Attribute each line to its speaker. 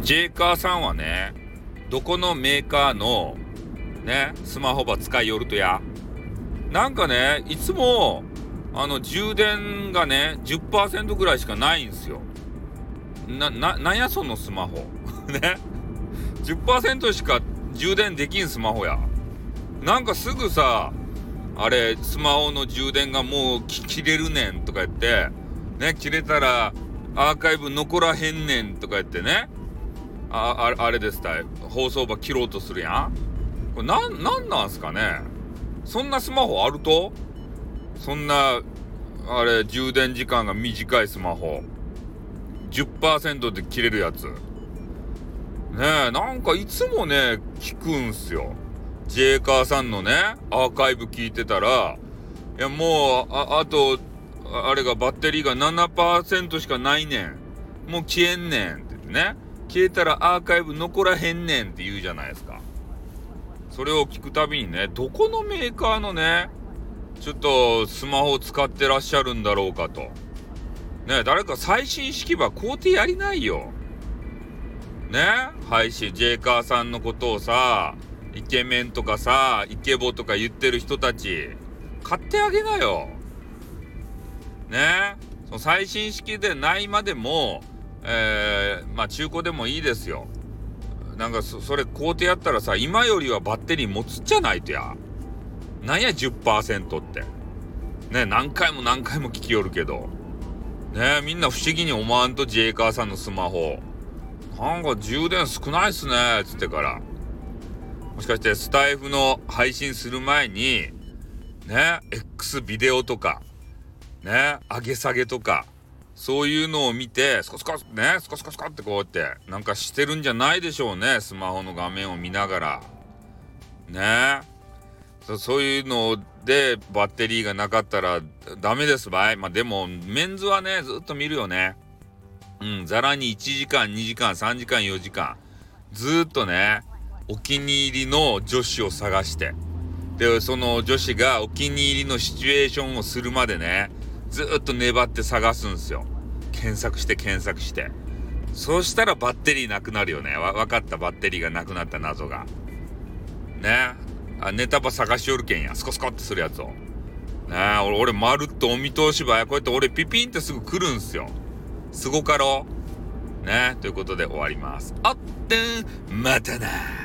Speaker 1: ジェイカーさんはね、どこのメーカーのね、スマホば使いよるとや。なんかね、いつも、あの、充電がね、10%ぐらいしかないんすよ。な、な、なんやそのスマホ。ね。10%しか充電できんスマホや。なんかすぐさ、あれ、スマホの充電がもう切れるねんとか言って、ね、切れたらアーカイブ残らへんねんとか言ってね、あ、あれですたい、放送場切ろうとするやん。これなん、なんなんすかねそんなスマホあると？そんな、あれ、充電時間が短いスマホ。10%で切れるやつ。ねえ、なんかいつもね、聞くんすよ。ジェイカーさんのね、アーカイブ聞いてたら、いや、もう、あ、あと、あれがバッテリーが7%しかないねん。もう消えんねんって言ってね。消えたらアーカイブ残らへんねんって言うじゃないですか。それを聞くたびにね、どこのメーカーのね、ちょっとスマホを使ってらっしゃるんだろうかと。ね誰か最新式ば買うてやりないよ。ね配信、ジェイカーさんのことをさ、イケメンとかさ、イケボとか言ってる人たち、買ってあげなよ。ねその最新式でないまでも、えー、まあ中古でもいいですよ。なんかそ、それ買うてやったらさ、今よりはバッテリー持つじゃないとや。なんや10%って。ね何回も何回も聞きよるけど。ねみんな不思議に思わんとジェイカーさんのスマホ。なんか充電少ないっすね、つってから。もしかしてスタイフの配信する前に、ね、X ビデオとか、ね、上げ下げとか、そういうのを見て、スコスコね、スコスコスコってこうやって、なんかしてるんじゃないでしょうね、スマホの画面を見ながら。ねそそういうのでバッテリーがなかったらダメですばい。まあでも、メンズはね、ずっと見るよね。うん、ざらに1時間、2時間、3時間、4時間。ずっとね、お気に入りの女子を探して。で、その女子がお気に入りのシチュエーションをするまでね、ずっと粘って探すんですよ。検索して検索して。そしたらバッテリーなくなるよね。わ、分かったバッテリーがなくなった謎が。ね。あ、ネタば探しよるけんや。スコスコってするやつを。ね、俺、まるっとお見通しばや。こうやって俺ピピンってすぐ来るんすよ。すごかろうねということで終わります。あってん、またな